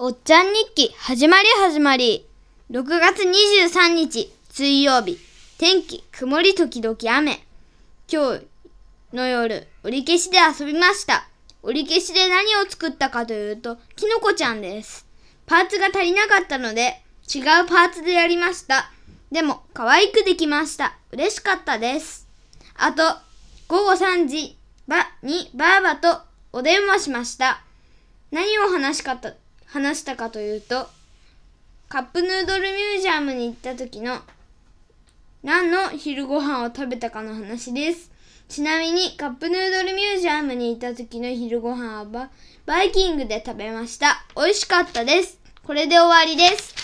おっちゃん日記始まり始まり。6月23日水曜日。天気曇り時々雨。今日の夜折り消しで遊びました。折り消しで何を作ったかというときのこちゃんです。パーツが足りなかったので違うパーツでやりました。でも可愛くできました。嬉しかったです。あと午後3時ばにばあばとお電話しました。何を話しかった話したかというとカップヌードルミュージアムに行った時の何の昼ご飯を食べたかの話です。ちなみにカップヌードルミュージアムに行った時の昼ご飯はババイキングで食べました。美味しかったです。これで終わりです。